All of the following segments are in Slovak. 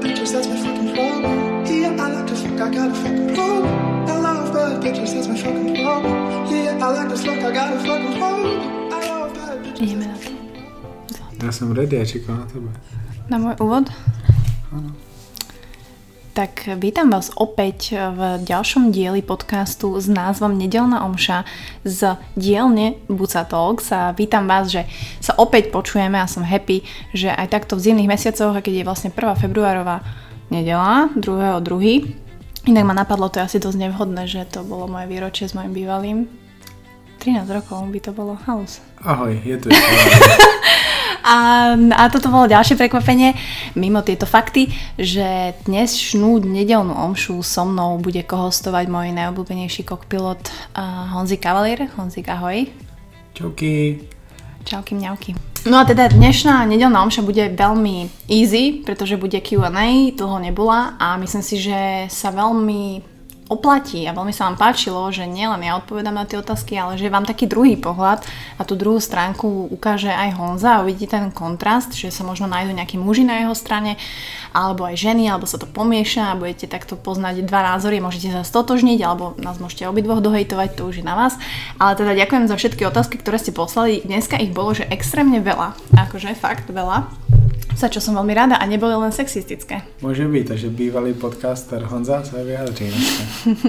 bad bitches, that's my fucking problem. Yeah, I like to fuck, I got a fucking problem. I love bad bitches, that's my fucking problem. Yeah, I like to fuck, I got a fucking problem. I love bad bitches. Ideme na to. Já jsem ready, já čekám na tebe. Na môj úvod? Áno. Tak vítam vás opäť v ďalšom dieli podcastu s názvom Nedelná omša z dielne Buca Talks a vítam vás, že sa opäť počujeme a som happy, že aj takto v zimných mesiacoch, a keď je vlastne 1. februárová nedela, 2.2. Inak ma napadlo, to je asi dosť nevhodné, že to bolo moje výročie s mojim bývalým. 13 rokov by to bolo halus. Ahoj, je tu. A, a toto bolo ďalšie prekvapenie, mimo tieto fakty, že dnešnú nedelnú omšu so mnou bude kohostovať môj najobľúbenejší kokpilot uh, Honzi Cavalier. Honzik, ahoj. Čauky. Čauky mňauky. No a teda dnešná nedelná omša bude veľmi easy, pretože bude Q&A, dlho nebola a myslím si, že sa veľmi oplatí a veľmi sa vám páčilo, že nielen ja odpovedám na tie otázky, ale že vám taký druhý pohľad a tú druhú stránku ukáže aj Honza a uvidíte ten kontrast, že sa možno nájdú nejakí muži na jeho strane alebo aj ženy, alebo sa to pomieša a budete takto poznať dva názory, môžete sa stotožniť alebo nás môžete obidvoch dohejtovať, to už je na vás. Ale teda ďakujem za všetky otázky, ktoré ste poslali. Dneska ich bolo, že extrémne veľa, akože fakt veľa za čo som veľmi rada a neboli len sexistické. Môže byť, takže bývalý podcaster Honza sa dneska.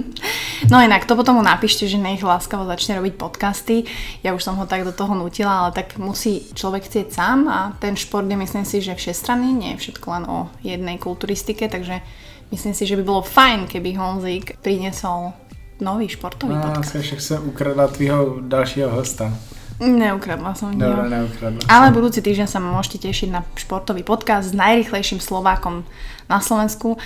No inak, to potom mu napíšte, že nech láskavo začne robiť podcasty. Ja už som ho tak do toho nutila, ale tak musí človek chcieť sám a ten šport je myslím si, že všestranný, nie je všetko len o jednej kulturistike, takže myslím si, že by bolo fajn, keby Honzik priniesol nový športový No, podcast. však se ukradla tvýho dalšího hosta. Neukradla som Dobre, ho. neukradla. Ale budúci týždeň sa môžete tešiť na športový podcast s najrychlejším Slovákom na Slovensku.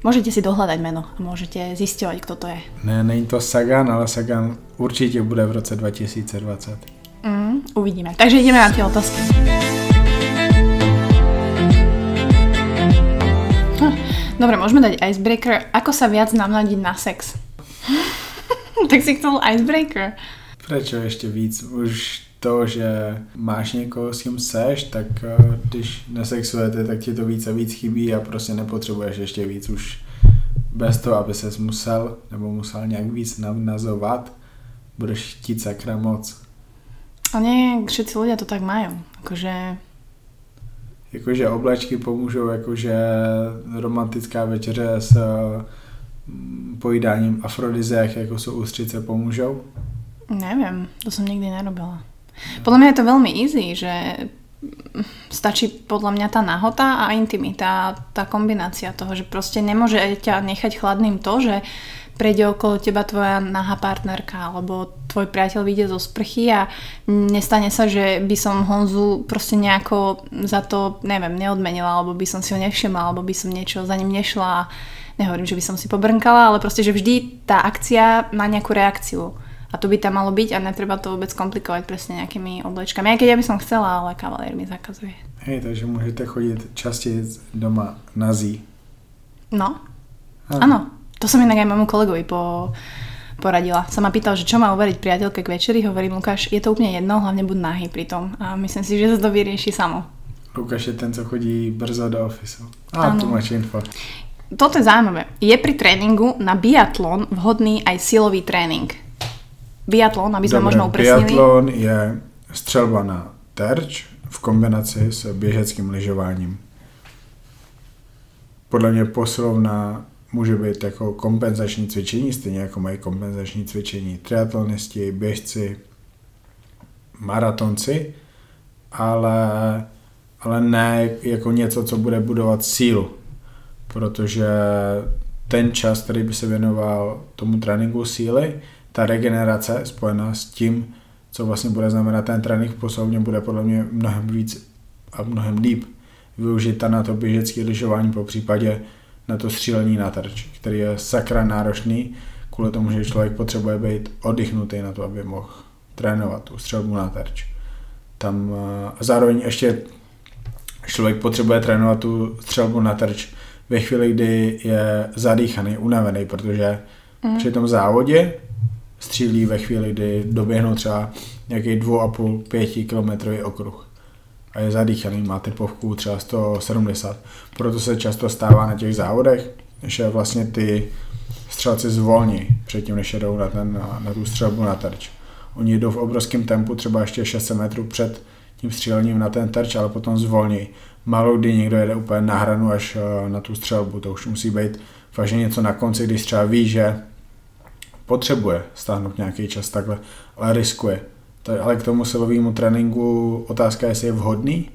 Môžete si dohľadať meno a môžete zisťovať, kto to je. Ne, není to Sagan, ale Sagan určitě bude v roce 2020. Mm, uvidíme. Takže ideme na tie otázky. Hm, Dobre, môžeme dať icebreaker. Ako sa viac navnadiť na sex? tak si chcel icebreaker. Prečo ještě víc? Už to, že máš někoho, s kým seš, tak eh, když nesexujete, tak ti to víc a víc chybí a prostě nepotřebuješ ještě víc už bez toho, aby ses musel nebo musel nějak víc navnazovat, budeš chtít sakra moc. A nie všetci ľudia to tak majú. Akože Jakože oblačky pomůžou, jakože romantická večeře s eh, pojídáním afrodiziak, jako jsou ústřice, pomůžou. Neviem, to som nikdy nerobila. Podľa mňa je to veľmi easy, že stačí podľa mňa tá nahota a intimita, tá kombinácia toho, že proste nemôže ťa nechať chladným to, že prejde okolo teba tvoja nahá partnerka alebo tvoj priateľ vyjde zo sprchy a nestane sa, že by som Honzu proste nejako za to, neviem, neodmenila alebo by som si ho nevšimla alebo by som niečo za ním nešla a nehovorím, že by som si pobrnkala, ale proste, že vždy tá akcia má nejakú reakciu. A to by tam malo byť a netreba to vôbec komplikovať presne nejakými oblečkami. Aj keď ja by som chcela, ale kavalier mi zakazuje. Hej, takže můžete chodit častěji doma nazí. No, áno. To som inak aj môjmu kolegovi po, poradila. Sa ma pýtal, že čo má uveriť priateľke k večeri, hovorím Lukáš, je to úplne jedno, hlavne buď nahý pri tom. A myslím si, že sa to vyrieši samo. Lukáš je ten, co chodí brzo do ofisu. A Ano. tu máš info. Toto je zaujímavé. Je pri tréningu na biatlon vhodný aj silový tréning? Biatlon, aby sme možno upresnili. biatlon je střelba na terč v kombinaci s běžeckým lyžováním. Podle mě posilovna může být jako kompenzační cvičení, stejně jako mají kompenzační cvičení triatlonisti, běžci, maratonci, ale, ale ne jako něco, co bude budovat sílu, protože ten čas, který by se věnoval tomu tréninku síly, ta regenerace spojená s tím, co vlastně bude znamenat ten trénink v posilovně, bude podle mě mnohem víc a mnohem líp využita na to běžecké lyžování, po případě na to střílení na terč, který je sakra náročný, kvůli tomu, že člověk potřebuje být oddychnutý na to, aby mohl trénovat tu střelbu na terč. Tam eh, a zároveň ještě člověk potřebuje trénovat tu střelbu na terč ve chvíli, kdy je zadýchaný, unavený, protože mm. při tom závodě střílí ve chvíli, kdy doběhnou třeba nějaký 2,5-5 kilometrový okruh. a je zadýchaný, má typovku třeba 170. Proto se často stává na těch závodech, že vlastně ty střelci zvolní předtím, než jedou na, ten, na, na tu střelbu na terč. Oni jdou v obrovském tempu, třeba ještě 600 metrů před tím střílením na ten terč, ale potom zvolní. Malou kdy někdo jede úplně na hranu až eh, na tu střelbu, to už musí být fakt něco na konci, když třeba ví, že potřebuje stáhnout nějaký čas takhle, ale riskuje. Ale k tomu silovému tréninku otázka, jestli je vhodný.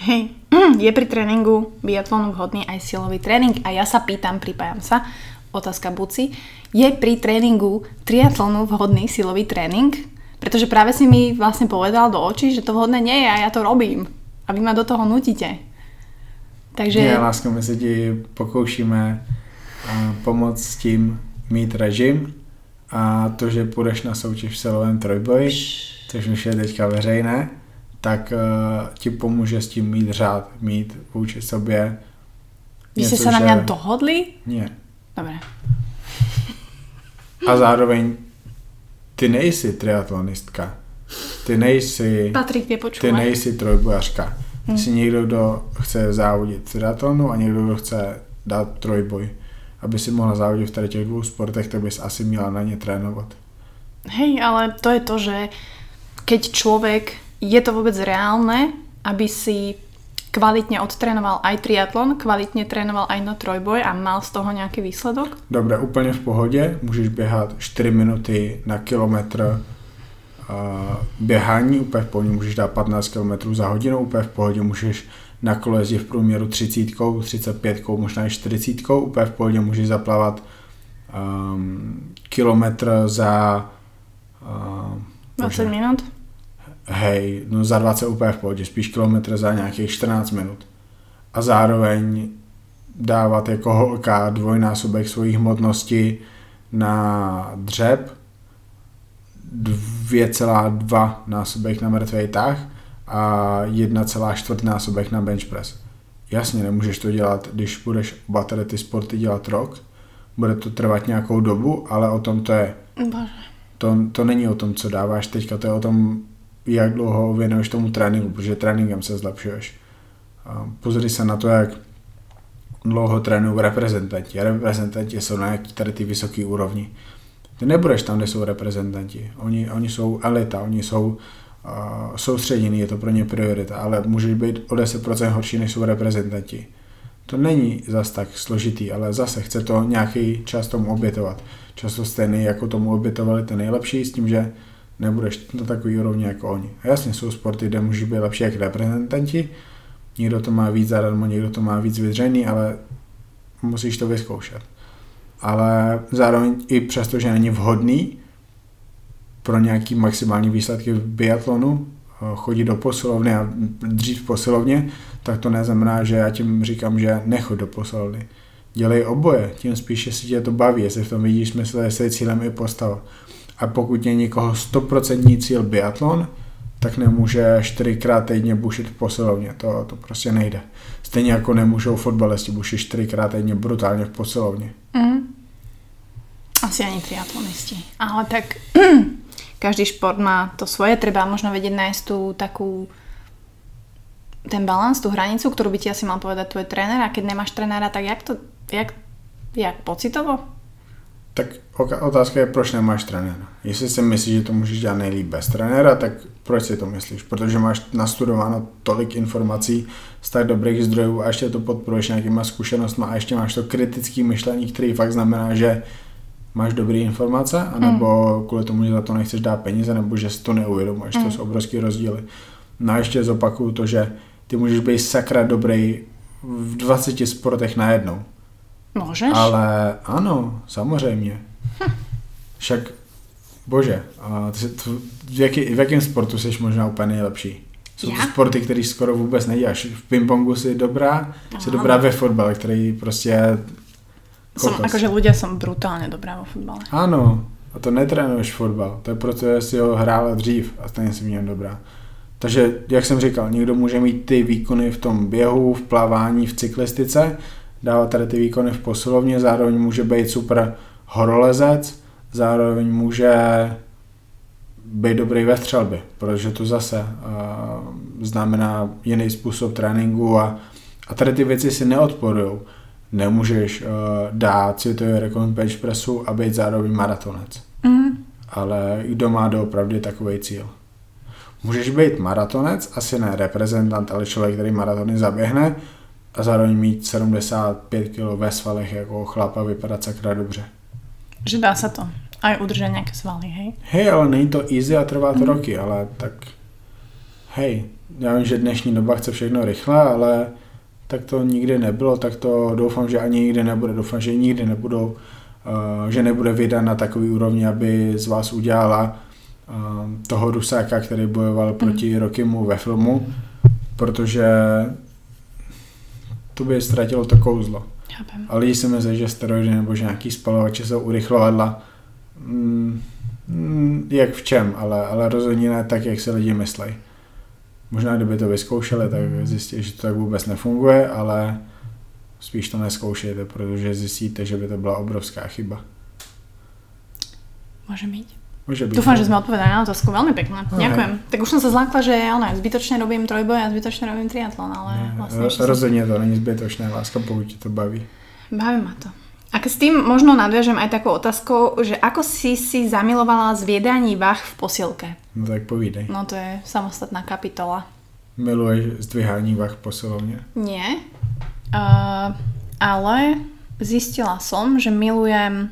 Hej, je pri tréningu biatlonu vhodný aj silový tréning a ja sa pýtam, pripájam sa, otázka Buci, je pri tréningu triatlonu vhodný silový tréning? Pretože práve si mi vlastne povedal do očí, že to vhodné nie je a ja to robím. A vy ma do toho nutíte. Takže... Nie, lásko, my se ti pokoušíme pomoct s tím mít režim a to, že půjdeš na soutěž v silovém trojboji, což už je teďka veřejné, tak uh, ti pomůže s tím mít řád, mít vůči sobě. Vy jste se na mě dohodli? Nie. Dobre. A zároveň ty nejsi triatlonistka. Ty nejsi... Patrik, Ty nejsi trojbojařka. Ty hmm. jsi někdo, kdo chce závodit triatlonu a někdo, kdo chce dát trojboj. Aby si mohla závodit v tady těch dvou sportech, tak bys asi měla na ně trénovat. Hej, ale to je to, že keď človek, je to vôbec reálne, aby si kvalitne odtrénoval aj triatlon, kvalitne trénoval aj na trojboj a mal z toho nějaký výsledok? Dobre, úplně v pohodě. Můžeš běhat 4 minuty na kilometr uh, běhání, úplně v pohodě můžeš dát 15 km za hodinu, úplně v pohodě můžeš na kole v průměru 30, 35, možná i 40, úplně v pohodě můžeš zaplavat um, kilometr za uh, 20 minut? hej, no za 20 úplně v pohodě, spíš kilometr za nějakých 14 minut. A zároveň dávat jako holka dvojnásobek svých hmotnosti na dřep, 2,2 násobek na mrtvý tah a 1,4 násobek na bench press. Jasně, nemůžeš to dělat, když budeš oba tady ty sporty dělat rok, bude to trvat nějakou dobu, ale o tom to je. Bože. To, to není o tom, co dáváš teďka, to je o tom, jak dlouho věnuješ tomu tréninku, protože tréninkem se zlepšuješ. Pozri se na to, jak dlouho trénují reprezentanti. Reprezentanti jsou na jaký tady ty vysoké úrovni. Ty nebudeš tam, kde jsou reprezentanti. Oni, oni jsou elita, oni jsou uh, soustředění, je to pro ně priorita, ale můžeš být o 10% horší, než jsou reprezentanti. To není zas tak složitý, ale zase chce to nějaký čas tomu obětovat. Často stejný, jako tomu obětovali ten nejlepší, s tím, že nebudeš na takový úrovni jako oni. A jasně jsou sporty, kde můžeš být lepší jak reprezentanti, někdo to má víc zadarmo, někdo to má víc vydřený, ale musíš to vyzkoušet. Ale zároveň i přesto, že není vhodný pro nějaký maximální výsledky v biatlonu, eh, chodit do posilovny a dřív v posilovně, tak to neznamená, že já tím říkám, že nechod do posilovny. Dělej oboje, tím spíše si tě to baví, jestli v tom vidíš smysl, jestli cílem je postava. A pokud je někoho 100% cíl biatlon, tak nemůže čtyřikrát týdně bušit v posilovně. To, to prostě nejde. Stejně jako nemůžou fotbalisti bušit čtyřikrát týdně brutálně v posilovně. Mm. Asi ani triatlonisti. Ale tak každý šport má to svoje, treba možno vedieť nájsť tú takú ten balans, tú hranicu, ktorú by ti asi mal povedať tvoj tréner a keď nemáš trenéra, tak jak to, jak, jak pocitovo? Tak otázka je, proč nemáš trenéra. Jestli si myslíš, že to můžeš dělat nejlíp bez trenéra, tak proč si to myslíš? Protože máš nastudováno tolik informací z tak dobrých zdrojů a ještě to podporuješ nějakýma zkušenostmi a ještě máš to kritické myšlení, který fakt znamená, že máš dobré informace, anebo mm. kvůli tomu, že za to nechceš dát peníze, nebo že si to neuvědomuješ. Mm. To jsou obrovské rozdíly. No a ještě zopakuju to, že ty můžeš být sakra dobrý v 20 sportech najednou. Můžeš? Ale ano, samozřejmě. Hm. Však, bože, a to, to, v, jaký, v jakém sportu jsi možná úplně nejlepší? Jsou to sporty, které skoro vůbec neděláš. V pingpongu jsi dobrá, jsi dobrá ve fotbale, který prostě Som, akože ľudia som brutálne dobrá vo fotbale. Ano, a to netrénuješ fotbal, to je proto, že si ho hrála dřív a stejně si v něm dobrá. Takže, jak jsem říkal, někdo může mít ty výkony v tom běhu, v plavání, v cyklistice, dávat tady ty výkony v posilovně, zároveň může být super horolezec, zároveň může být dobrý ve střelbě, protože to zase uh, znamená jiný způsob tréninku a, a tady ty věci si neodporují. Nemůžeš uh, dát světový rekord bench pressu a být zároveň maratonec. Mm. Ale kdo má doopravdy takový cíl? Můžeš být maratonec, asi ne reprezentant, ale člověk, který maratony zaběhne a zároveň mít 75 kg ve svalech jako chlap a vypadat sakra dobře. Že dá sa to. Aj udržať nejaké svaly, hej? Hej, ale není to easy a trvá to roky, ale tak hej, já vím, že dnešní doba chce všechno rychle, ale tak to nikdy nebylo, tak to doufám, že ani nikdy nebude. Doufám, že nikdy nebudou, uh, že nebude vydat na takový úrovni, aby z vás udělala uh, toho Rusáka, který bojoval proti Rokimu ve filmu, protože to by ztratilo to kouzlo. Chápem. A lidi si myslí, že steroidy nebo že nějaký spalovače jsou urychlovadla. Mm, mm, jak v čem, ale, ale rozhodně ne tak, jak si lidi myslí. Možná kdyby to vyzkoušeli, tak zjistí, že to tak vůbec nefunguje, ale spíš to neskoušejte, protože zjistíte, že by to byla obrovská chyba. Môže byť. Může být. Dúfam, že sme odpovedali na otázku. Veľmi pekné. No, Ďakujem. Tak už som sa zlákla, že ono, zbytočne robím trojboj a zbytočne robím triatlon, ale Ne, vlastne ešte ro- som- rozhodně to není zbytočné láska, pokud tě to baví. Baví ma to. A s tým možno nadviažem aj takou otázkou, že ako si si zamilovala zviedaní vah v posilke? No tak povídej. No to je samostatná kapitola. Miluješ zdvihání vah v posilovně? Nie. Uh, ale zistila som, že milujem...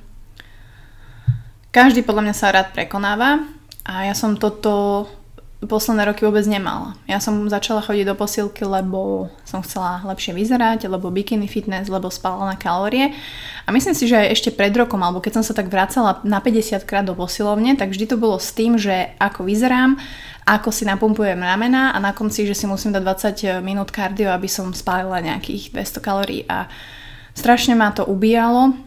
Každý podľa mňa sa rád prekonáva a ja som toto posledné roky vôbec nemala. Ja som začala chodiť do posilky, lebo som chcela lepšie vyzerať, lebo bikini fitness, lebo spala na kalórie. A myslím si, že aj ešte pred rokom, alebo keď som sa tak vracala na 50 krát do posilovne, tak vždy to bolo s tým, že ako vyzerám, ako si napumpujem ramena a na konci, že si musím dať 20 minút kardio, aby som spálila nejakých 200 kalórií a strašne ma to ubíjalo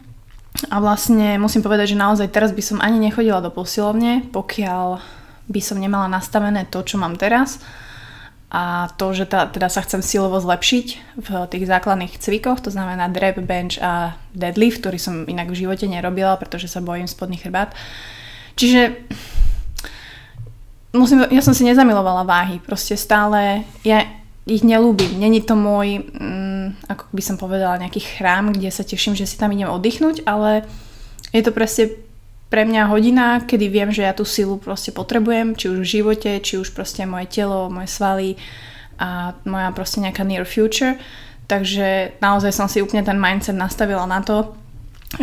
a vlastne musím povedať, že naozaj teraz by som ani nechodila do posilovne, pokiaľ by som nemala nastavené to, čo mám teraz a to, že tá, teda sa chcem silovo zlepšiť v tých základných cvikoch, to znamená drep, bench a deadlift, ktorý som inak v živote nerobila, pretože sa bojím spodný chrbát. Čiže musím, ja som si nezamilovala váhy, proste stále, ja ich nelúbim, není to môj, mm, ako by som povedala, nejaký chrám, kde sa teším, že si tam idem oddychnúť, ale je to proste pre mňa hodina, kedy viem, že ja tú silu proste potrebujem, či už v živote, či už proste moje telo, moje svaly a moja proste nejaká near future. Takže naozaj som si úplne ten mindset nastavila na to,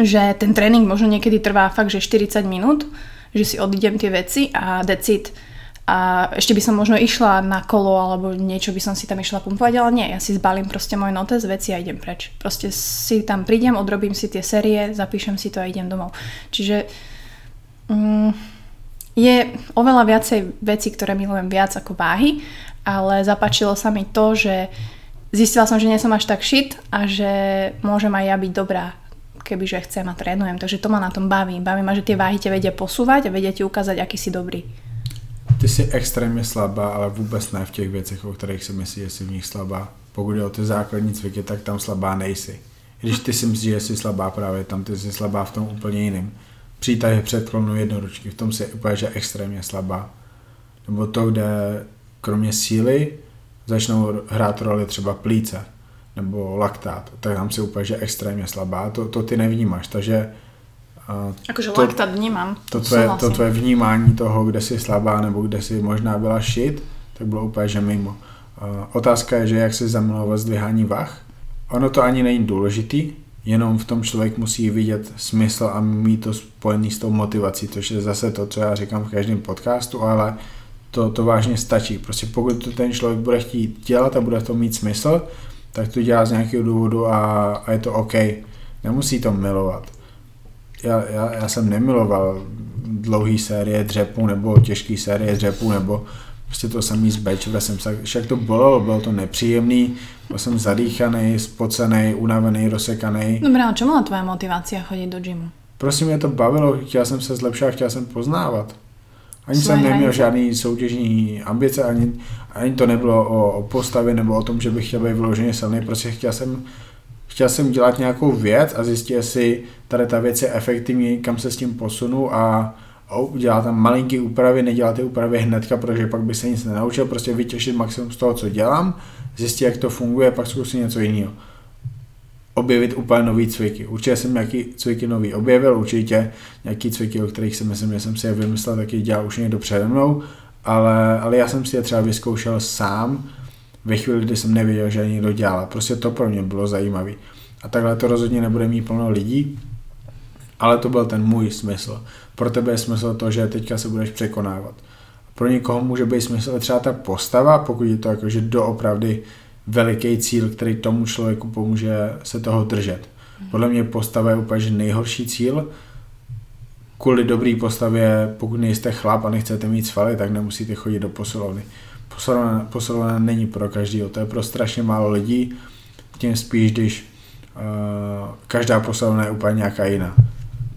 že ten tréning možno niekedy trvá fakt, že 40 minút, že si odídem tie veci a decid. A ešte by som možno išla na kolo alebo niečo by som si tam išla pumpovať, ale nie, ja si zbalím proste môj notes, veci a idem preč. Proste si tam prídem, odrobím si tie série, zapíšem si to a idem domov. Čiže mm, je oveľa viacej vecí, ktoré milujem viac ako váhy, ale zapáčilo sa mi to, že zistila som, že nie som až tak shit a že môžem aj ja byť dobrá kebyže chcem a trénujem. Takže to ma na tom baví. Baví ma, že tie váhy ťa vedia posúvať a vedia ti ukázať, aký si dobrý. Ty jsi extrémně slabá, ale vůbec ne v těch věcech, o kterých si myslíš, že jsi v nich slabá. Pokud je o ty základní cviky, tak tam slabá nejsi. Když ty si myslíš, že jsi slabá právě tam, ty jsi slabá v tom úplně jiným. Přítah předklonu jednoručky, v tom si úplně že extrémně slabá. Nebo to, kde kromě síly začnou hrát roli třeba plíce nebo laktát, tak tam si úplně že extrémně slabá. To, to ty nevnímáš, takže Akože To- laktát vnímam. to tvoje, to tvoje vnímání toho, kde jsi slabá nebo kde jsi možná byla šit, tak bylo úplně že mimo. Otázka je, že jak se zamilovat zdvihání vah. Ono to ani není důležitý, jenom v tom člověk musí vidět smysl a mít to spojený s tou motivací, což je zase to, co já říkám v každém podcastu, ale to, to vážně stačí. Prostě pokud to ten člověk bude chtít dělat a bude to mít smysl, tak to dělá z nějakého důvodu a, a je to OK. Nemusí to milovat já, já, já jsem nemiloval dlouhý série dřepů nebo těžký série dřepů nebo prostě to samý s Bečvre jsem se, však to bolelo, bylo to nepříjemný, byl jsem zadýchaný, spocený, unavený, rozsekaný. Dobre, ale čo bola tvoja motivácia chodiť do gymu? Prostě mě to bavilo, chtěl jsem se zlepšovat, chtěl jsem poznávat. Ani Svoje jsem neměl hranice. žádný soutěžní ambice, ani, ani to nebylo o, o postavě nebo o tom, že bych chtěl být vyloženě silný, prostě chtěl jsem, chtěl jsem dělat nějakou věc a zjistit, jestli tady ta věc je efektivní, kam se s tím posunu a, udělá tam malinký úpravy, nedělá ty úpravy hnedka, protože pak by se nic nenaučil, prostě vytěšit maximum z toho, co dělám, zjistit, jak to funguje, pak zkusit něco jiného. Objevit úplně nový cviky. Určitě jsem nějaký cviky nový objevil, určitě nějaký cviky, o kterých si myslím, že jsem si je vymyslel, taky dělal už někdo přede mnou, ale, ale já jsem si je třeba vyzkoušel sám ve chvíli, kdy jsem nevěděl, že je někdo dělá. Prostě to pro mě bylo zajímavé. A takhle to rozhodně nebude mít plno lidí, ale to byl ten můj smysl. Pro tebe je smysl to, že teďka se budeš překonávat. Pro někoho může být smysl třeba ta postava, pokud je to jakože doopravdy veliký cíl, který tomu člověku pomůže se toho držet. Podle mě postava je úplně nejhorší cíl. Kvůli dobrý postavě, pokud nejste chlap a nechcete mít svaly, tak nemusíte chodit do posilovny. Posilovna, posilovna není pro každýho, to je pro strašně málo lidí, tím spíš, když uh, každá posilovna je úplně nějaká jiná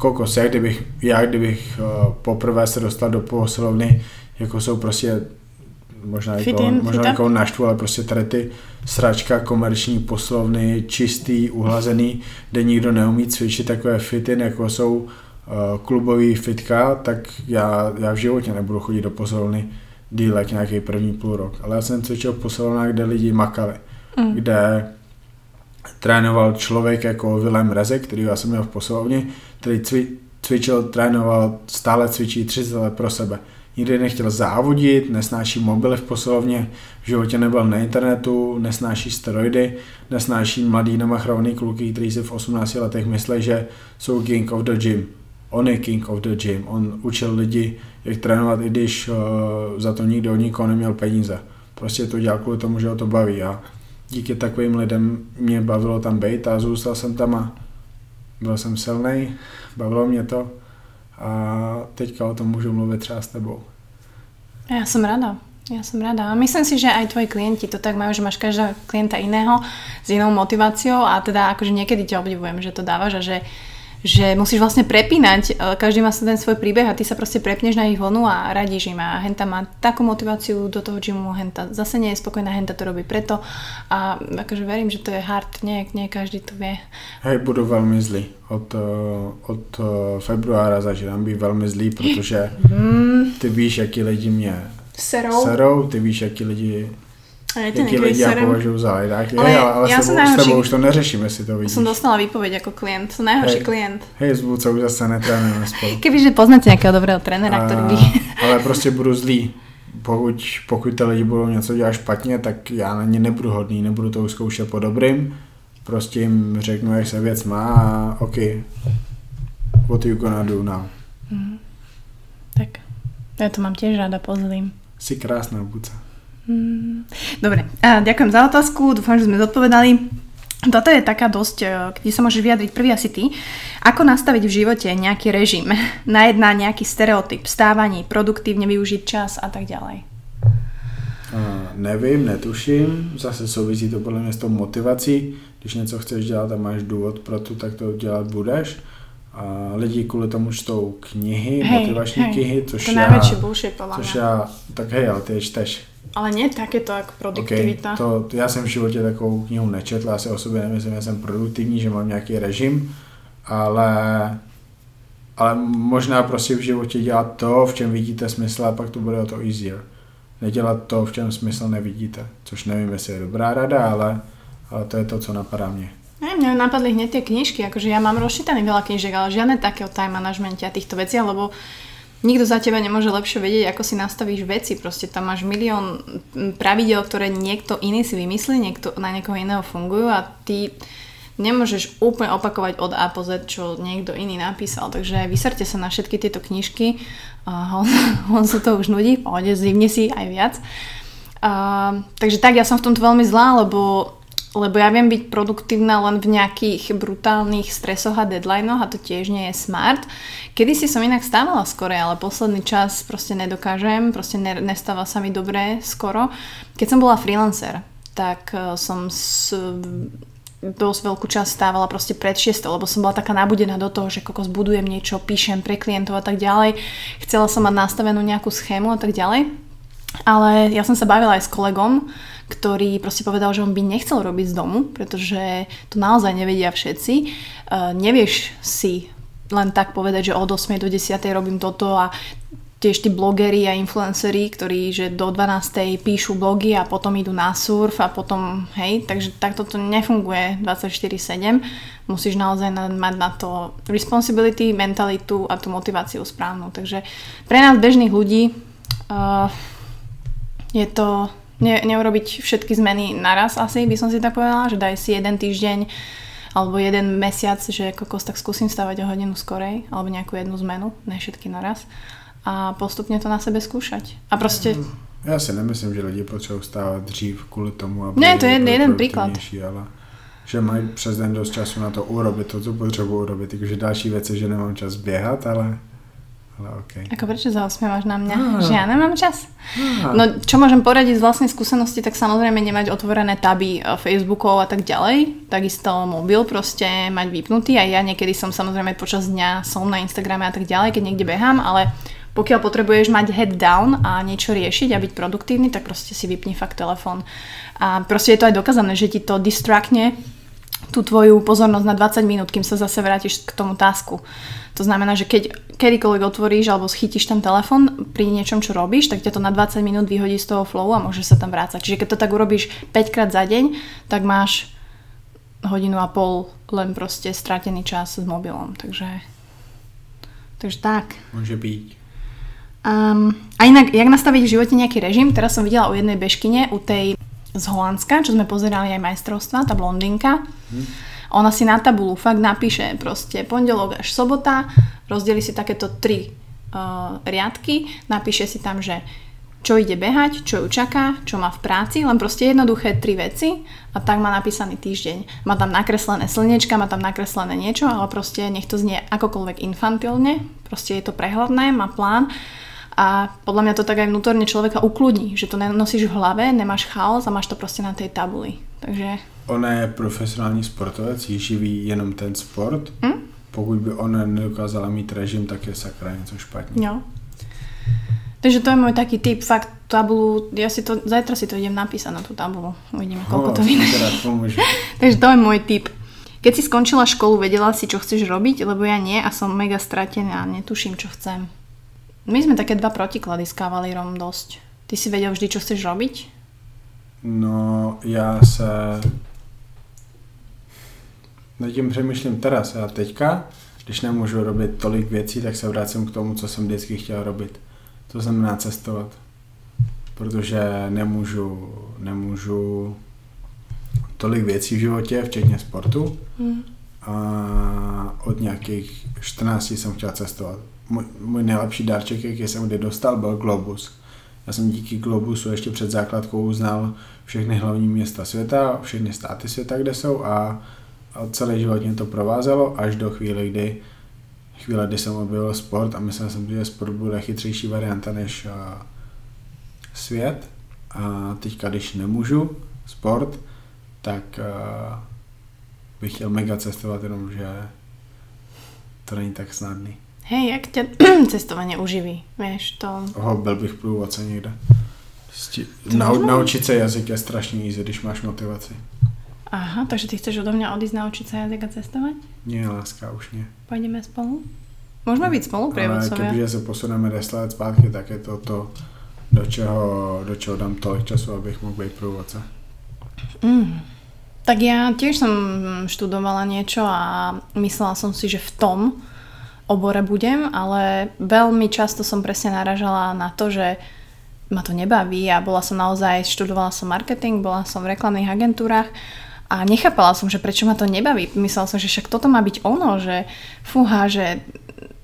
kokos, jak kdybych, já kdybych uh, poprvé se dostal do posilovny, jako jsou prostě možná jako, in, možná jako naštvu, ale prostě tady ty sračka, komerční poslovny, čistý, uhlazený, kde nikdo neumí cvičit takové fitin, jako jsou uh, klubový fitka, tak já, já v životě nebudu chodit do posilovny dílek nějaký první půl rok. Ale já jsem cvičil v posilovnách, kde lidi makali, mm. kde trénoval člověk jako Willem Reze, který já jsem měl v posilovně, který cvi, cvičil, trénoval, stále cvičí 30 let pro sebe. Nikdy nechtěl závodit, nesnáší mobily v posilovně, v životě nebyl na internetu, nesnáší steroidy, nesnáší mladý namachrovaný kluky, kteří si v 18 letech myslí, že jsou king of the gym. On je king of the gym. On učil lidi, jak trénovat, i když uh, za to nikdo od nikoho neměl peníze. Prostě to dělal kvůli tomu, že ho to baví. A díky takovým lidem mě bavilo tam být a zůstal jsem tam a byl jsem silný, bavilo mě to a teďka o tom můžu mluvit třeba s tebou. Ja som rada. Ja som rada. A myslím si, že aj tvoji klienti to tak majú, že máš každá klienta iného s inou motiváciou a teda akože niekedy ťa obdivujem, že to dávaš a že že musíš vlastne prepínať, e, každý má ten svoj príbeh a ty sa proste prepneš na ich vlnu a radíš im a henta má takú motiváciu do toho gymu, henta zase nie je spokojná, henta to robí preto a akože verím, že to je hard, nie, nie každý to vie. Hej, budu velmi zlý. Od, e, od e, februára začínám být velmi zlý, protože mm. ty víš, jaký lidi mě serou. serou, ty víš, jaký lidi a je Jaký lidi ja považujú za lajdáky. Ale, ale, ale ja s, tebou, s tebou už to neřešíme, si to vidíš. Som dostala výpoveď ako klient, som najhorší hej, klient. Hej, Vúca už zase netrénujeme spolu. Kebyže poznáte nejakého dobrého trénera, ktorý by... ale prostě budu zlý. Pokud, pokud ty lidi budou něco dělat špatně, tak já na ně nebudu hodný, nebudu to zkoušet po dobrým. Prostě jim řeknu, jak se věc má a OK, what you gonna do now? Mm. Tak, ja to mám tiež rada po zlým. Si krásná, Buca. Hmm. Dobre, ďakujem za otázku, dúfam, že sme zodpovedali. Toto je taká dosť, e, kde sa môžeš vyjadriť prvý asi ty. Ako nastaviť v živote nejaký režim? Najedná nejaký stereotyp, stávaní, produktívne využiť čas a tak ďalej. Uh, nevím, netuším, zase souvisí to podle mě s tou motivací, když něco chceš dělat a máš důvod pro to, tak to dělat budeš. A lidi kvůli tomu čtou knihy, hej, motivační hej, knihy, což to já, bullshit, což já, tak hej, ale ty je čteš. Ale nie takéto ako produktivita. Okay, to, to, já jsem v životě takovou knihu nečetl, já si o sobě nemyslím, že jsem produktivní, že mám nějaký režim, ale, ale možná prostě v životě dělat to, v čem vidíte smysl a pak to bude o to easier. Nedělat to, v čem smysl nevidíte, což nevím, jestli je dobrá rada, ale, ale to je to, co napadá mě. Ne, mňa napadli hneď tie knižky, akože ja mám rozčítaný veľa knižek, ale žiadne také o time managemente a týchto veci, lebo nikto za teba nemôže lepšie vedieť, ako si nastavíš veci. Proste tam máš milión pravidel, ktoré niekto iný si vymyslí, niekto, na niekoho iného fungujú a ty nemôžeš úplne opakovať od A po Z, čo niekto iný napísal. Takže vyserte sa na všetky tieto knižky. Uh, on, on sa to už nudí, pohode, zimne si aj viac. Uh, takže tak, ja som v tomto veľmi zlá, lebo lebo ja viem byť produktívna len v nejakých brutálnych stresoch a deadlinoch a to tiež nie je smart. Kedy si som inak stávala skore, ale posledný čas proste nedokážem, proste ne, nestáva sa mi dobre skoro. Keď som bola freelancer, tak e, som s, dosť veľkú časť stávala proste pred 6, lebo som bola taká nabudená do toho, že kokos budujem niečo, píšem pre klientov a tak ďalej. Chcela som mať nastavenú nejakú schému a tak ďalej. Ale ja som sa bavila aj s kolegom, ktorý proste povedal, že on by nechcel robiť z domu, pretože to naozaj nevedia všetci. Uh, nevieš si len tak povedať, že od 8 do 10 robím toto a tiež tí blogeri a influenceri, ktorí že do 12. píšu blogy a potom idú na surf a potom, hej, takže takto to nefunguje 24-7. Musíš naozaj mať na to responsibility, mentalitu a tú motiváciu správnu. Takže pre nás bežných ľudí uh, je to ne, neurobiť všetky zmeny naraz asi, by som si tak povedala, že daj si jeden týždeň alebo jeden mesiac, že kokos tak skúsim stavať o hodinu skorej, alebo nejakú jednu zmenu, ne všetky naraz a postupně to na sebe zkoušet. A prostě... Já si nemyslím, že lidi potřebují stávat dřív kvůli tomu, aby Ne, to je jeden příklad. Ale že mají přes den dost času na to urobit to, co potřebují urobit. Takže další věc je, že nemám čas běhat, ale ale okay. Ako prečo zaosmievaš na mňa? Ah. Že ja nemám čas? Ah. No čo môžem poradiť z vlastnej skúsenosti, tak samozrejme nemať otvorené taby eh, Facebookov a tak ďalej. Takisto mobil proste mať vypnutý. A ja niekedy som samozrejme počas dňa som na Instagrame a tak ďalej, keď niekde behám, ale pokiaľ potrebuješ mať head down a niečo riešiť a byť produktívny, tak proste si vypni fakt telefón. A proste je to aj dokázané, že ti to distraktne tú tvoju pozornosť na 20 minút, kým sa zase vrátiš k tomu tasku. To znamená, že keď kedykoľvek otvoríš alebo schytíš ten telefon pri niečom, čo robíš, tak ťa to na 20 minút vyhodí z toho flowu a môžeš sa tam vrácať. Čiže keď to tak urobíš 5 krát za deň, tak máš hodinu a pol len proste stratený čas s mobilom. Takže, takže tak. Môže byť. Um, a inak, jak nastaviť v živote nejaký režim? Teraz som videla u jednej bežkyne, u tej z Holandska, čo sme pozerali aj majstrovstva, tá blondinka. Hmm. Ona si na tabulu fakt napíše proste pondelok až sobota, rozdeli si takéto tri uh, riadky, napíše si tam, že čo ide behať, čo ju čaká, čo má v práci, len proste jednoduché tri veci a tak má napísaný týždeň. Má tam nakreslené slniečka, má tam nakreslené niečo, ale proste nech to znie akokoľvek infantilne, proste je to prehľadné, má plán a podľa mňa to tak aj vnútorne človeka ukludní, že to nenosíš v hlave, nemáš chaos a máš to prostě na tej tabuli. Takže... Ona je profesionální sportovec, jí živí jenom ten sport. Hm? Pokud by ona nedokázala mít režim, tak je sakra něco špatně. Jo. Takže to je môj taký typ, fakt tabulu, ja si to, zajtra si to idem napísať na tú tabulu, uvidíme, koľko oh, to vyjde. Takže to je môj typ. Keď si skončila školu, vedela si, čo chceš robiť, lebo ja nie a som mega stratená, netuším, čo chcem. My sme také dva protiklady s kavalírom dosť. Ty si vedel vždy, čo chceš robiť? No, já se nad tím přemýšlím teraz a teďka, když nemůžu robit tolik věcí, tak se vracím k tomu, co jsem vždycky chtěl robit. To znamená cestovat. Protože nemůžu, nemůžu tolik věcí v životě, včetně sportu. Hmm. A od nějakých 14 jsem chtěl cestovat můj, můj nejlepší dárček, jaký jsem kdy dostal, byl Globus. Já jsem díky Globusu ještě před základkou znal všechny hlavní města světa, všechny státy světa, kde jsou a, a celý život mě to provázelo až do chvíle, kdy chvíle, kdy jsem objevil sport a myslel jsem, že sport bude chytřejší varianta než uh, svět. A teďka, když nemůžu sport, tak uh, bych chtěl mega cestovat, jenom že to není tak snadný. Hej, jak ťa cestovanie uživí, vieš, to... Oho, byl bych průvodce někde. Sti- nau- naučit se jazyk je strašně easy, když máš motivaci. Aha, takže ty chceš odo mňa odísť naučiť sa jazyk a cestovať? Nie, láska, už nie. Pôjdeme spolu? Môžeme byť spolu prievodcovia. kebyže se posuneme 10 let zpátky, tak je to to, do čeho, do čeho dám tolik času, abych mohl být průvodce. Mm. Tak ja tiež som študovala niečo a myslela som si, že v tom obore budem, ale veľmi často som presne naražala na to, že ma to nebaví a bola som naozaj, študovala som marketing, bola som v reklamných agentúrach a nechápala som, že prečo ma to nebaví. Myslela som, že však toto má byť ono, že fúha, že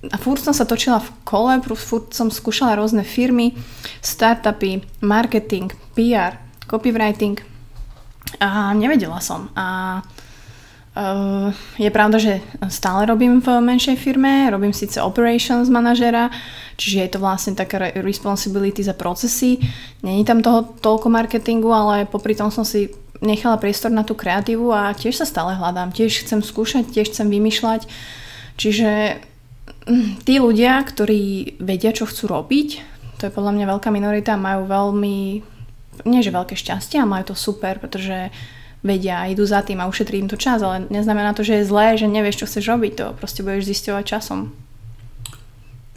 a furt som sa točila v kole, furt som skúšala rôzne firmy, startupy, marketing, PR, copywriting a nevedela som. A je pravda, že stále robím v menšej firme, robím síce operations manažera, čiže je to vlastne taká responsibility za procesy. Není tam toho toľko marketingu, ale popri tom som si nechala priestor na tú kreatívu a tiež sa stále hľadám. Tiež chcem skúšať, tiež chcem vymýšľať. Čiže hm, tí ľudia, ktorí vedia, čo chcú robiť, to je podľa mňa veľká minorita, majú veľmi, nie že veľké šťastie, a majú to super, pretože vedia a idú za tým a ušetrí im to čas, ale neznamená to, že je zlé, že nevieš, čo chceš robiť, to proste budeš zisťovať časom.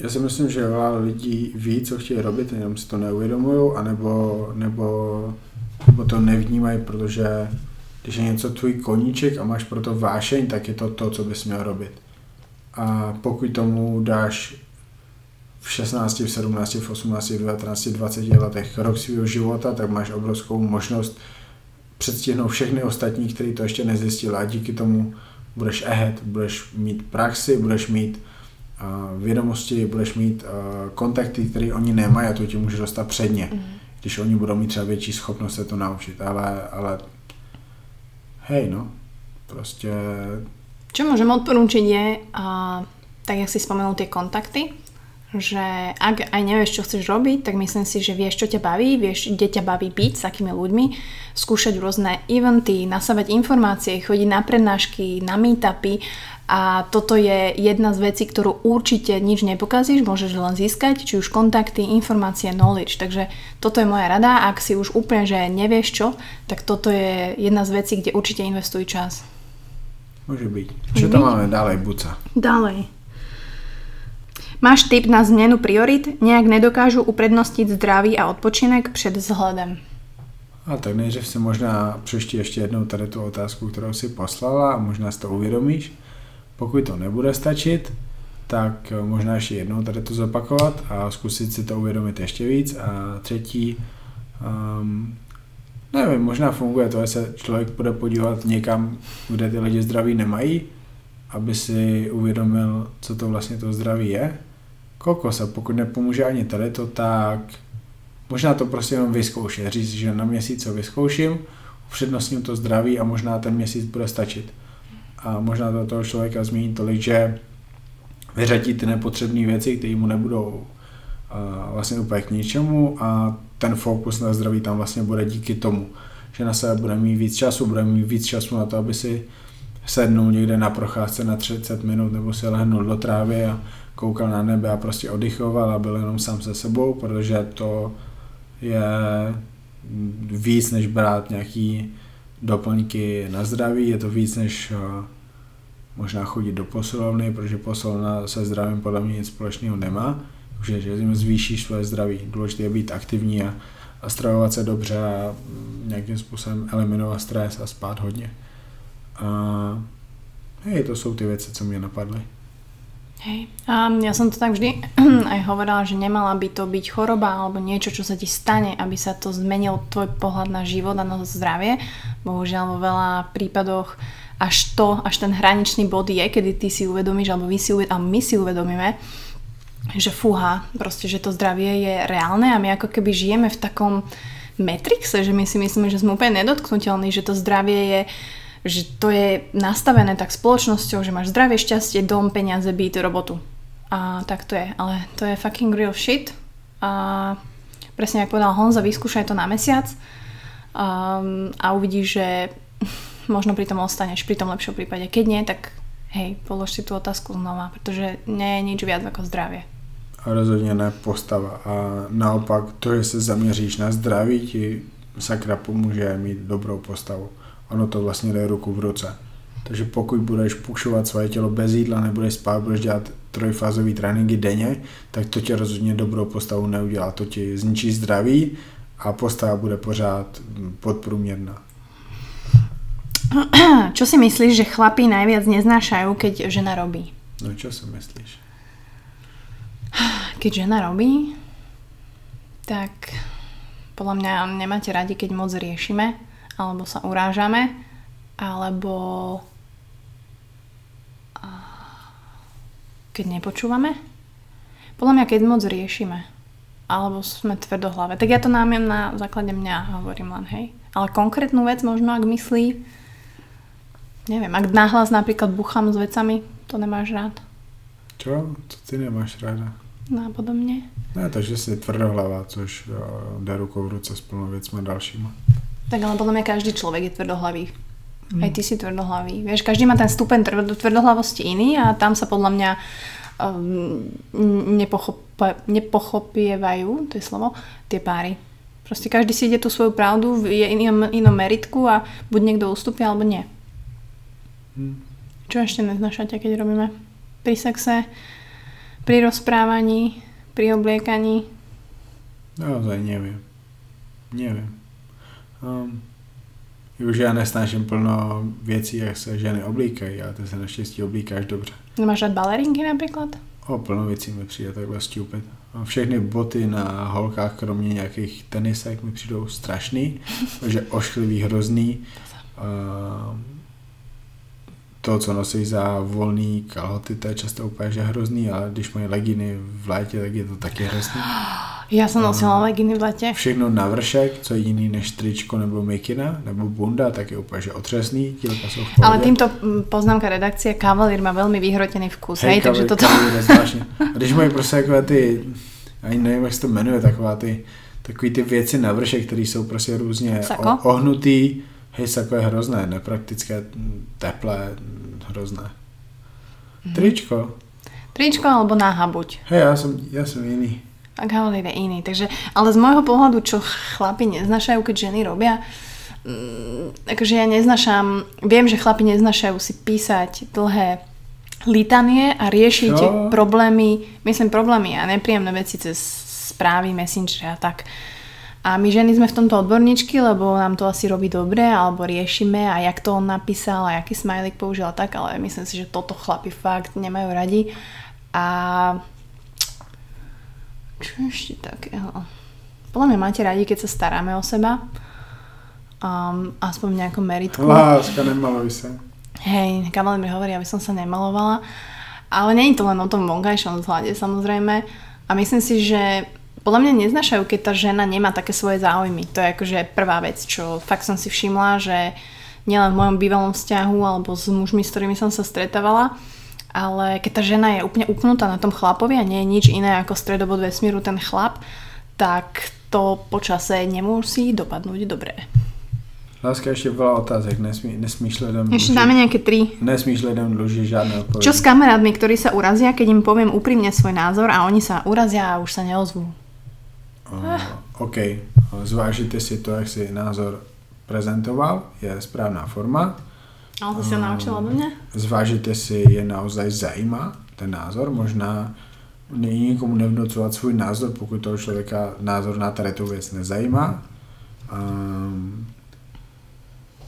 Já si myslím, že veľa lidí ví, co chtějí robit, jenom si to neuvědomují, anebo, nebo, nebo to nevnímají, protože když je něco tvůj koníček a máš pro to vášeň, tak je to to, co bys měl robit. A pokud tomu dáš v 16, v 17, v 18, v 19, 20 letech rok svého života, tak máš obrovskou možnost předstihnout všechny ostatní, kteří to ještě nezjistili. A díky tomu budeš ahead, budeš mít praxi, budeš mít uh, vědomosti, budeš mít uh, kontakty, které oni nemají a to ti může dostat předně, mm. když oni budou mít třeba větší schopnost se to naučit, ale, ale hej no, prostě... Čo môžem odporúčiť je, uh, tak jak si spomenul tie kontakty, že ak aj nevieš, čo chceš robiť, tak myslím si, že vieš, čo ťa baví, vieš, kde ťa baví byť s takými ľuďmi, skúšať rôzne eventy, nasávať informácie, chodiť na prednášky, na meetupy a toto je jedna z vecí, ktorú určite nič nepokazíš, môžeš len získať, či už kontakty, informácie, knowledge. Takže toto je moja rada, ak si už úplne, že nevieš čo, tak toto je jedna z vecí, kde určite investuj čas. Môže byť. Čo tam máme ďalej, Buca? Ďalej. Máš tip na zmenu priorit? Nejak nedokážu uprednostiť zdraví a odpočinek před vzhledem. A tak nejdřív si možná přeští ještě jednou tady tu otázku, kterou si poslala a možná si to uvědomíš. Pokud to nebude stačit, tak možná ještě jednou tady to zopakovat a zkusit si to uvědomit ještě víc. A třetí, um, nevím, možná funguje to, že se člověk bude podívat někam, kde ty lidi zdraví nemají, aby si uvědomil, co to vlastně to zdraví je kokos a pokud nepomůže ani tady to, tak možná to prostě jenom vyzkoušet, říct, že na měsíc to vyzkouším, upřednostním to zdraví a možná ten měsíc bude stačit. A možná to toho člověka změní tolik, že vyřadí ty nepotřebné věci, které mu nebudou uh, vlastně úplně k ničemu a ten fokus na zdraví tam vlastně bude díky tomu, že na sebe bude mít víc času, bude mít víc času na to, aby si sednul někde na procházce na 30 minut nebo si lehnul do trávy a koukal na nebe a prostě oddychoval a byl jenom sám se sebou, protože to je víc než brát nějaký doplňky na zdraví, je to víc než eh, možná chodit do posilovny, protože posilovna se zdravím podle mě nic společného nemá, takže že zvýšíš své zdraví. Důležité je být aktivní a, a stravovat se dobře a nějakým způsobem eliminovat stres a spát hodně. A hej, to jsou ty věci, co mě napadly. Hej. A ja som to tak vždy aj hovorila, že nemala by to byť choroba alebo niečo, čo sa ti stane, aby sa to zmenil tvoj pohľad na život a na zdravie. Bohužiaľ vo veľa prípadoch až to, až ten hraničný bod je, kedy ty si uvedomíš, alebo vy si uvedomíme, my si uvedomíme, že fúha, proste, že to zdravie je reálne a my ako keby žijeme v takom Matrixe, že my si myslíme, že sme úplne nedotknutelní, že to zdravie je že to je nastavené tak spoločnosťou, že máš zdravie, šťastie, dom, peniaze, byt, robotu. A tak to je. Ale to je fucking real shit. A presne ako povedal Honza, vyskúšaj to na mesiac um, a uvidíš, že možno pri tom ostaneš, pri tom lepšom prípade. Keď nie, tak hej, polož si tú otázku znova, pretože nie je nič viac ako zdravie. A rozhodně ne postava. A naopak to, že se zaměříš na zdraví, ti sakra pomůže mít dobrou postavu ono to vlastně jde ruku v ruce. Takže pokud budeš pušovat svoje tělo bez jídla, nebudeš spát, budeš dělat trojfázové tréninky denně, tak to tě rozhodně dobrou postavu neudělá. To ti zničí zdraví a postava bude pořád podprůměrná. Čo si myslíš, že chlapí najviac neznášajú, keď žena robí? No čo si myslíš? Keď žena robí, tak podľa mňa nemáte radi, keď moc riešime alebo sa urážame, alebo keď nepočúvame. Podľa mňa, keď moc riešime, alebo sme tvrdohlavé. Tak ja to námiem na základe mňa, hovorím len, hej. Ale konkrétnu vec možno, ak myslí, neviem, ak nahlas napríklad buchám s vecami, to nemáš rád. Čo? To ty nemáš ráda? No podobne. Ne, takže si tvrdohlava, což jde rukou v ruce s plnou věcmi dalšíma. Tak ale podľa mňa každý človek je tvrdohlavý. Mm. Aj ty si tvrdohlavý. Vieš, každý má ten stupeň tvrdohlavosti iný a tam sa podľa mňa um, nepochop, nepochopievajú, to je slovo, tie páry. Proste každý si ide tú svoju pravdu v inom, inom meritku a buď niekto ustúpi, alebo nie. Hm. Čo ešte neznášate, keď robíme? Pri sexe, pri rozprávaní, pri obliekaní. Naozaj neviem. Neviem. Um, už já nesnáším plno věcí, jak se ženy oblíkají, ale ty se naštěstí oblíkáš dobře. Máš rád balerinky napríklad? O, plno věcí mi přijde takhle stupid. Všechny boty na holkách, kromě nějakých tenisek, mi přijdou strašný, že ošklivý, hrozný. Uh, to, co nosí za volný kalhoty, to je často úplně že hrozný, ale když mají leginy v létě, tak je to taky hrozný. Ja som nosila leginy v lete. Všechno na vršek, co je jiný než tričko nebo mikina, nebo bunda, tak je úplně že otřesný, dílka jsou v pohodě. Ale týmto mm, poznámka redakcie, kavalír má veľmi vyhrotený vkus, hej, takže toto... když mají prostě takové ty, ani nevím, jak se to jmenuje, taková ty, takový ty věci na vršek, které jsou prostě různě Sako? ohnutý, hej, sako je hrozné, nepraktické, teplé, hrozné. Mhm. Tričko. Tričko alebo náha buď. Hej, já jsem, já jsem jiný. Kavalír je iný. Takže, ale z môjho pohľadu, čo chlapi neznašajú, keď ženy robia, mm, akože ja neznašam, viem, že chlapi neznašajú si písať dlhé litanie a riešiť Čo? problémy, myslím problémy a nepríjemné veci cez správy, messenger a tak. A my ženy sme v tomto odborníčky, lebo nám to asi robí dobre, alebo riešime a jak to on napísal a aký smajlik použil a tak, ale myslím si, že toto chlapi fakt nemajú radi. A čo ešte takého? Podľa mňa máte radi, keď sa staráme o seba. Um, aspoň v nejakom meritku. Láska, nemaluj se. Hej, kavalír mi hovorí, aby som sa nemalovala. Ale nie je to len o tom vonkajšom vzhľade, samozrejme. A myslím si, že podľa mňa neznašajú, keď tá žena nemá také svoje záujmy. To je akože prvá vec, čo fakt som si všimla, že nielen v mojom bývalom vzťahu alebo s mužmi, s ktorými som sa stretávala, ale keď tá žena je úplne upnutá na tom chlapovi a nie je nič iné ako stredobod vesmíru ten chlap, tak to počase nemusí dopadnúť dobre. Láska, ještě byla otázek, nesmí, nesmíš lidem Ešte dáme nejaké tri. nesmíš lidem dlužit žádné odpovědi. Čo s kamarátmi, ktorí sa urazia, keď im poviem úprimne svoj názor a oni sa urazia a už sa neozvú? Uh, OK, zvážite si to, jak si názor prezentoval, je správná forma. Ale to si ho naučila odo mňa? Zvážite si, je naozaj zajímá ten názor, možná není nikomu nevnucovat svůj názor, pokud toho člověka názor na tady tu věc nezajímá. Um,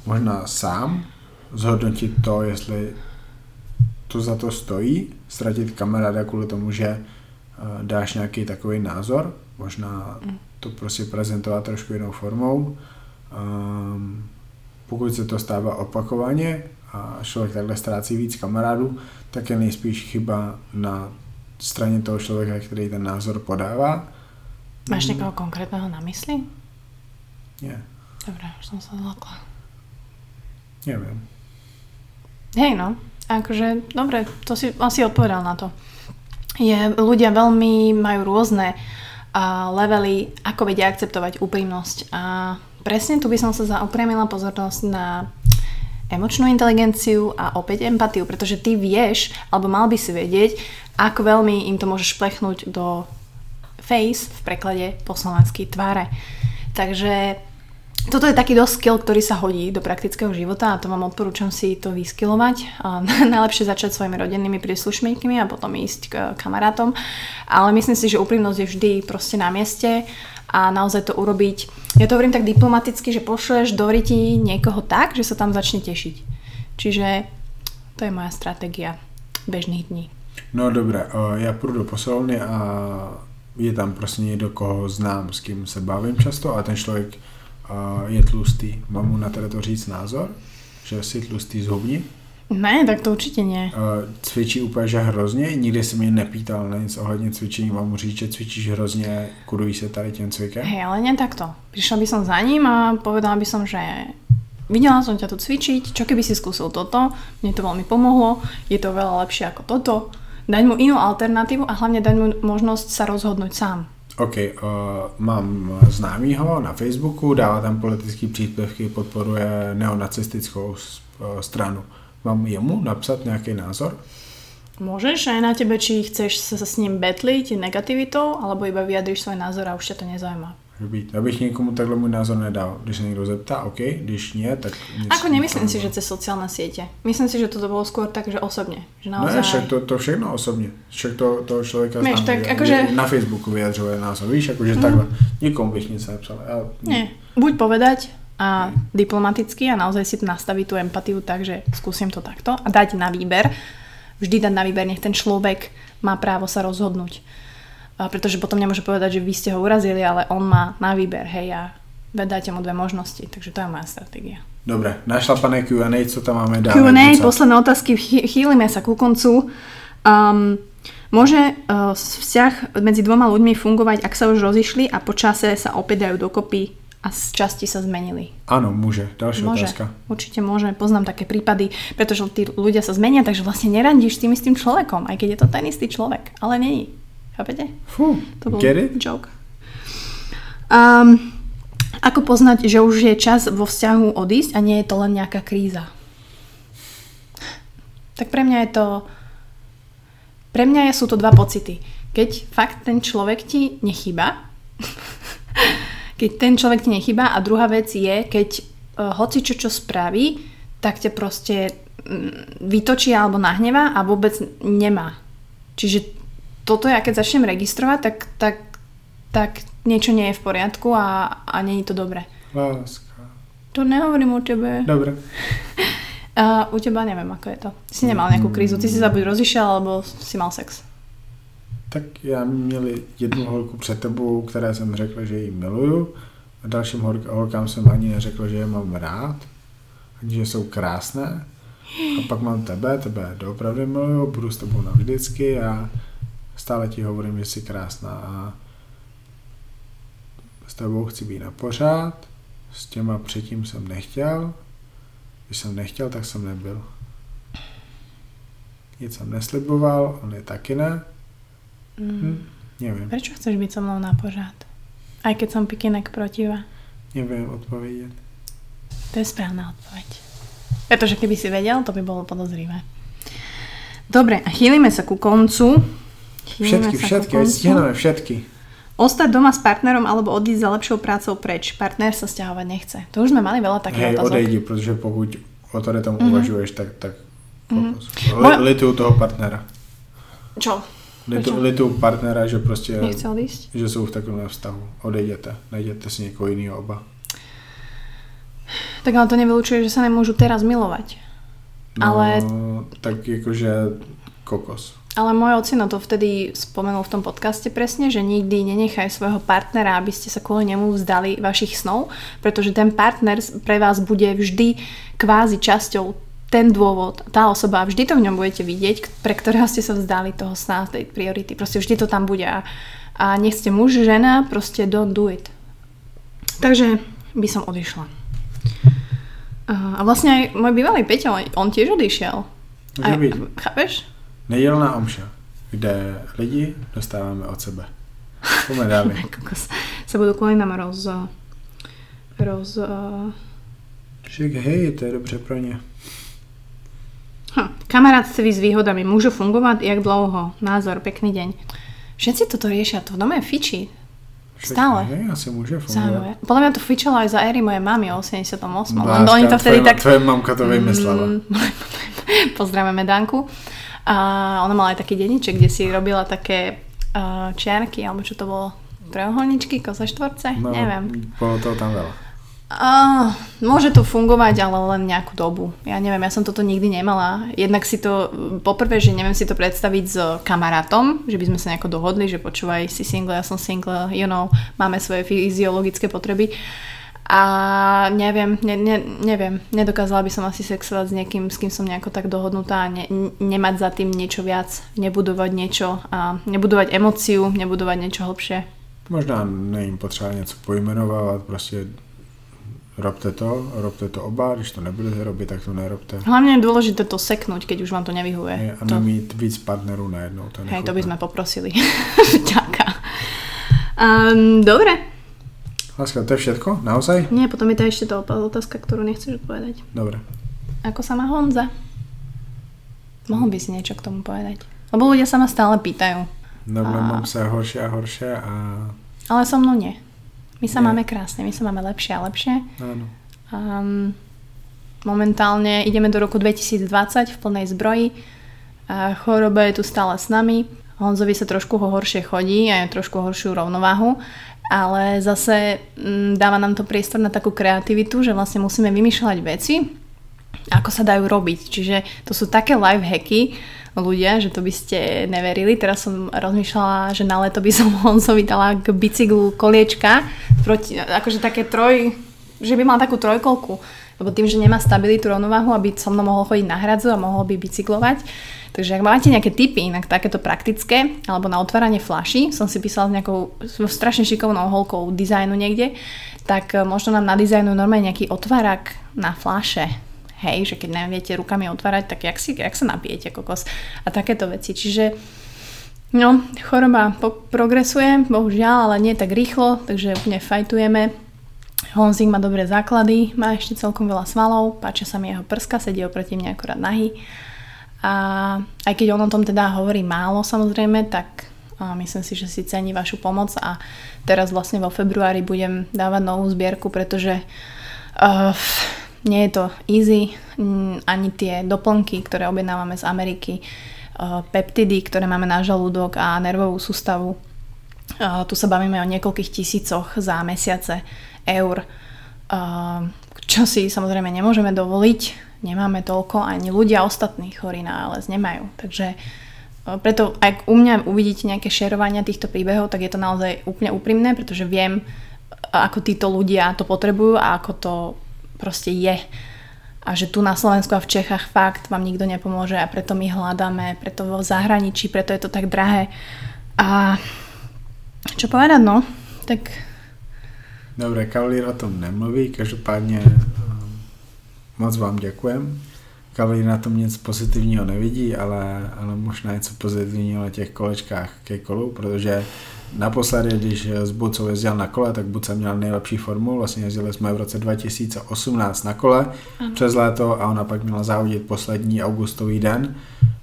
možná sám zhodnotit to, jestli to za to stojí, ztratit kamaráda kvůli tomu, že uh, dáš nějaký takový názor, možná to prostě prezentovat trošku jinou formou. Um, pokud se to stává opakovaně a člověk takhle ztrácí víc kamarádů, tak je nejspíš chyba na straně toho člověka, který ten názor podává. Máš niekoho konkrétneho na mysli? Nie, Dobre, už som sa zlakla. neviem. Hej no, akože, dobre, to si asi odpovedal na to. Je, ľudia veľmi majú rôzne a levely, ako vedia akceptovať úprimnosť. A presne tu by som sa zaupriamila pozornosť na emočnú inteligenciu a opäť empatiu, pretože ty vieš, alebo mal by si vedieť, ako veľmi im to môžeš plechnúť do face, v preklade po slovensky tváre. Takže toto je taký dosť skill, ktorý sa hodí do praktického života a to vám odporúčam si to vyskilovať. A najlepšie začať svojimi rodinnými príslušníkmi a potom ísť k kamarátom. Ale myslím si, že úprimnosť je vždy proste na mieste a naozaj to urobiť. Ja to hovorím tak diplomaticky, že pošleš do ryti niekoho tak, že sa tam začne tešiť. Čiže to je moja stratégia bežných dní. No dobré, o, já půjdu do posilovny a je tam prostě někdo, koho znám, s kým se bavím často a ten člověk o, je tlustý. Mám mu na to říct názor, že si tlustý zhubni. Ne, tak to určite nie. O, cvičí úplně že hrozně, nikdy se mě nepýtal na nic ohledně cvičení, mám mu říct, že cvičíš hrozně, kurují se tady tím cvikem. Hej, ale nie takto. Prišla by som za ním a povedala by som, že videla som ťa tu cvičiť, čo keby si skúsil toto, mne to veľmi pomohlo, je to veľa lepšie ako toto. Dať mu inú alternatívu a hlavne dať mu možnosť sa rozhodnúť sám. OK, uh, mám známýho na Facebooku, dává tam politické příspěvky, podporuje neonacistickou uh, stranu. Mám jemu napsat nějaký názor? Môžeš aj na tebe, či chceš sa s ním betliť negativitou, alebo iba vyjadriš svoj názor a už ťa to nezaujíma. Být. Abych někomu takhle můj názor nedal. Když se někdo zeptá, OK, když nie, tak... Nic Ako nemyslím si, že cez sociálne siete. Myslím si, že toto bolo skôr tak, že osobne. Že Ne, naozaj... však to, to všechno osobně. Však to, toho člověka Víš, tak že- akože- že Na Facebooku vyjadřuje názor. Víš, akože takhle. Nikomu bych nic nepsal. Já, Nie. Buď povedať a diplomaticky a naozaj si nastaviť tú empatiu tak, že skúsim to takto a dať na výber. Vždy dať na výber, nech ten človek má právo sa rozhodnúť. A pretože potom nemôže povedať, že vy ste ho urazili, ale on má na výber, hej, a dajte mu dve možnosti. Takže to je moja stratégia. Dobre, našla pane Q&A, co tam máme dál? Q&A, posledné otázky, chýlime sa ku koncu. Um, môže uh, vzťah medzi dvoma ľuďmi fungovať, ak sa už rozišli a po čase sa opäť dajú dokopy a z časti sa zmenili? Ano, může. Další Môže, otázka. určite môže. Poznám také prípady, pretože tí ľudia sa zmenia, takže vlastne nerandíš s tým istým človekom, aj keď je to ten istý človek, ale není. Chápete? Fú, To bol get it? joke. Um, ako poznať, že už je čas vo vzťahu odísť a nie je to len nejaká kríza? Tak pre mňa je to... Pre mňa sú to dva pocity. Keď fakt ten človek ti nechýba, keď ten človek ti nechýba a druhá vec je, keď uh, hoci čo čo spraví, tak ťa proste mm, vytočí alebo nahnevá a vôbec nemá. Čiže toto ja keď začnem registrovať, tak, tak, tak niečo nie je v poriadku a, a nie je to dobré. Láska. To nehovorím o tebe. Dobre. A u teba neviem, ako je to. Si nemal nejakú krízu, ty si sa buď rozišiel, alebo si mal sex. Tak já měl jednu holku před tebou, které jsem řekl, že ji miluju. A dalším hol- holkám jsem ani neřekl, že je mám rád. Ani, že jsou krásné. A pak mám tebe, tebe doopravdy miluju, budu s tebou navždycky a stále ti hovorím, že jsi krásná a s tebou chci být na pořád. S těma předtím jsem nechtěl. Když jsem nechtěl, tak jsem nebyl. Nic jsem nesliboval, on je taky ne. Hm, nevím. Prečo chceš byť so mnou na pořád? Aj keď som pikinek proti vás. Nevím odpovědět. To je správna odpoveď. Pretože keby si vedel, to by bolo podozrivé. Dobre, a chýlime sa ku koncu. Všetky, všetky, veď stihneme všetky. Ostať doma s partnerom alebo odísť za lepšou prácou preč. Partner sa stiahovať nechce. To už sme mali veľa takých Hej, otázok. odejdi, protože pokud o tady tom Mhm. uvažuješ, tak, tak. Moja- Li, lituju toho partnera. Čo? Lituju partnera, že prostě, Nechce odísť? že jsou v takovém vztahu. Odejděte, najděte si někoho jiného oba. Tak ale to nevylučuje, že sa nemôžu teraz milovať. No, Ale- tak jakože kokos. Ale môj ocino to vtedy spomenul v tom podcaste presne, že nikdy nenechaj svojho partnera, aby ste sa kvôli nemu vzdali vašich snov, pretože ten partner pre vás bude vždy kvázi časťou ten dôvod, tá osoba, vždy to v ňom budete vidieť, pre ktorého ste sa vzdali toho sna, tej priority. Proste vždy to tam bude. A, a nech ste muž, žena, proste don't do it. Takže by som odišla. A vlastne aj môj bývalý Peťo, on tiež odišiel. Může A, být. chápeš? Nedělná omša, kde lidi dostáváme od sebe. Dále. Kokos. Sa budú kvôli nám roz... roz... Však hej, to je dobře pro ně. Hm. Kamarátství s výhodami môžu fungovať jak dlouho? Názor, pekný deň. Všetci toto riešia, to v dome fičí. Však Stále. Hej, asi může fungovat. Zaujímavé. Podľa mňa to fičalo aj za éry mojej mamy o 88. Len Láska, oni to vtedy tvoje, tak... Tvoje mamka to vymyslela. Mm, Pozdravujeme Danku. A ona mala aj taký denníček, kde si robila také uh, čiarky, alebo čo to bolo? Trojuholničky, kosaštvorce? No, Neviem. Bolo toho tam veľa. Uh, môže to fungovať, ale len nejakú dobu. Ja neviem, ja som toto nikdy nemala. Jednak si to, poprvé, že neviem si to predstaviť s kamarátom, že by sme sa nejako dohodli, že počúvaj, si single, ja som single, you know, máme svoje fyziologické potreby. A neviem, ne, ne, neviem, nedokázala by som asi sexovať s niekým, s kým som nejako tak dohodnutá a ne, nemať za tým niečo viac, nebudovať niečo a nebudovať emóciu, nebudovať niečo hlbšie. Možná není potřeba něco pojmenovávat, prostě robte to, robte to oba, když to nebudete robit, tak to nerobte. Hlavne je dôležité to seknúť, keď už vám to nevyhuje. Hej, A to, nemít víc partnerů najednou. To je hej, to by sme poprosili. Ďaká. Um, dobre. Láska, to je všetko? Naozaj? Nie, potom je to ešte tá otázka, ktorú nechceš odpovedať. Dobre. Ako sa má Honza? Mohol by si niečo k tomu povedať? Lebo ľudia sa ma stále pýtajú. Dobre, A- mám sa horšie a horšie a Ale so mnou nie. My sa Nie. máme krásne, my sa máme lepšie a lepšie. Áno. Um, momentálne ideme do roku 2020 v plnej zbroji. A choroba je tu stále s nami. Honzovi sa trošku ho horšie chodí a je trošku horšiu rovnováhu, ale zase mm, dáva nám to priestor na takú kreativitu, že vlastne musíme vymýšľať veci, ako sa dajú robiť. Čiže to sú také life hacky ľudia, že to by ste neverili. Teraz som rozmýšľala, že na leto by som Honzovi dala k bicyklu koliečka, proti, akože také troj, že by mal takú trojkolku, lebo tým, že nemá stabilitu, rovnováhu, aby so mnou mohol chodiť na hradzu a mohol by bicyklovať. Takže ak máte nejaké tipy, inak takéto praktické, alebo na otváranie flaší, som si písala s nejakou strašne šikovnou holkou dizajnu niekde, tak e, možno nám nadizajnujú normálne nejaký otvárak na flaše. Hej, že keď neviete rukami otvárať, tak jak, si, jak sa napijete kokos a takéto veci. Čiže no, choroba po- progresuje, bohužiaľ, ale nie tak rýchlo, takže úplne fajtujeme. Honzik má dobré základy, má ešte celkom veľa svalov, páčia sa mi jeho prska, sedí oproti mne akorát nahý. A aj keď on o tom teda hovorí málo samozrejme, tak myslím si, že si cení vašu pomoc a teraz vlastne vo februári budem dávať novú zbierku, pretože uh, nie je to easy, mm, ani tie doplnky, ktoré objednávame z Ameriky, uh, peptidy, ktoré máme na žalúdok a nervovú sústavu. Uh, tu sa bavíme o niekoľkých tisícoch za mesiace eur, uh, čo si samozrejme nemôžeme dovoliť, nemáme toľko, ani ľudia ostatní chorí na ALS nemajú. Takže uh, preto ak u mňa uvidíte nejaké šerovania týchto príbehov, tak je to naozaj úplne úprimné, pretože viem, ako títo ľudia to potrebujú a ako to proste je. A že tu na Slovensku a v Čechách fakt vám nikto nepomôže a preto my hľadáme, preto vo zahraničí, preto je to tak drahé. A čo povedať, no? Tak Dobre, Kavalír o tom nemluví, každopádně um, moc vám děkujem. Kavalír na tom nic pozitivního nevidí, ale, ale možná něco pozitivního na těch kolečkách ke kolu, protože naposledy, když s Bucou jezdil na kole, tak Buca měl nejlepší formu, vlastně jezdili jsme v roce 2018 na kole Ano. přes léto a ona pak měla závodit poslední augustový den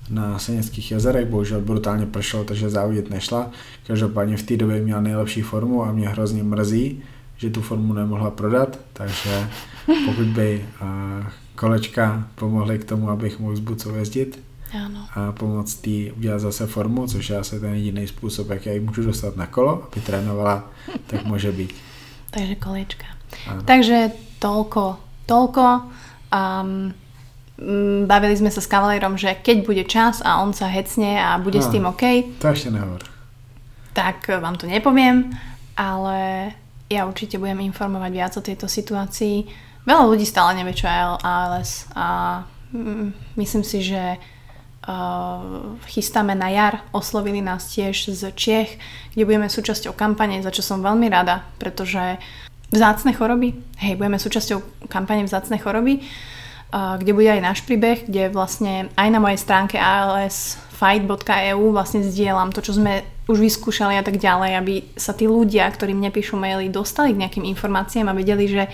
na Seneckých jezerech, bohužel brutálně pršelo, takže závodit nešla. Každopádně v té době měla nejlepší formu a mě hrozně mrzí, že tu formu nemohla prodat, takže pokud by kolečka pomohly k tomu, abych mohl s Bucou jezdit a pomoct jí udělat zase formu, což je asi ten jediný způsob, jak já ji můžu dostat na kolo, aby trénovala, tak může být. Takže koliečka. Áno. Takže toľko, toľko. Um, mm, bavili sme sa s kavalérom, že keď bude čas a on sa hecne a bude s No. tým OK, To ještě nehovor. tak vám to nepoviem, ale ja určite budem informovať viac o tejto situácii. Veľa ľudí stále nevie, čo je ALS a mm, myslím si, že uh, chystáme na jar. Oslovili nás tiež z Čiech, kde budeme súčasťou kampane, za čo som veľmi rada, pretože vzácne choroby, hej, budeme súčasťou kampane vzácne choroby, uh, kde bude aj náš príbeh, kde vlastne aj na mojej stránke alsfight.eu vlastne zdieľam to, čo sme už vyskúšali a tak ďalej, aby sa tí ľudia, ktorí mne píšu maily, dostali k nejakým informáciám a vedeli, že,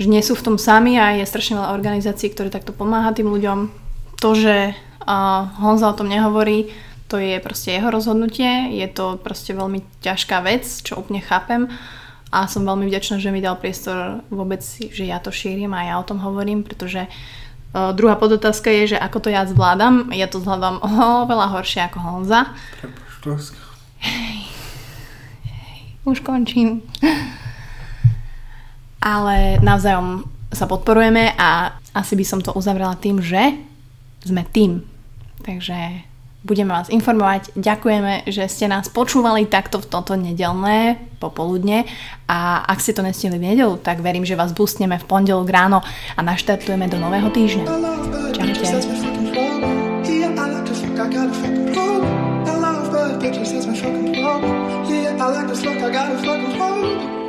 že nie sú v tom sami a je strašne veľa organizácií, ktoré takto pomáha tým ľuďom. To, že Honza o tom nehovorí, to je proste jeho rozhodnutie, je to proste veľmi ťažká vec, čo úplne chápem a som veľmi vďačná, že mi dal priestor vôbec, že ja to šírim a ja o tom hovorím, pretože uh, druhá podotázka je, že ako to ja zvládam. Ja to zvládam oveľa horšie ako Honza. Prepoštovská. Už končím. Ale navzájom sa podporujeme a asi by som to uzavrela tým, že sme tým. Takže budeme vás informovať. Ďakujeme, že ste nás počúvali takto v toto nedelné popoludne a ak ste to nestihli v nedelu, tak verím, že vás boostneme v pondelok ráno a naštartujeme do nového týždňa. I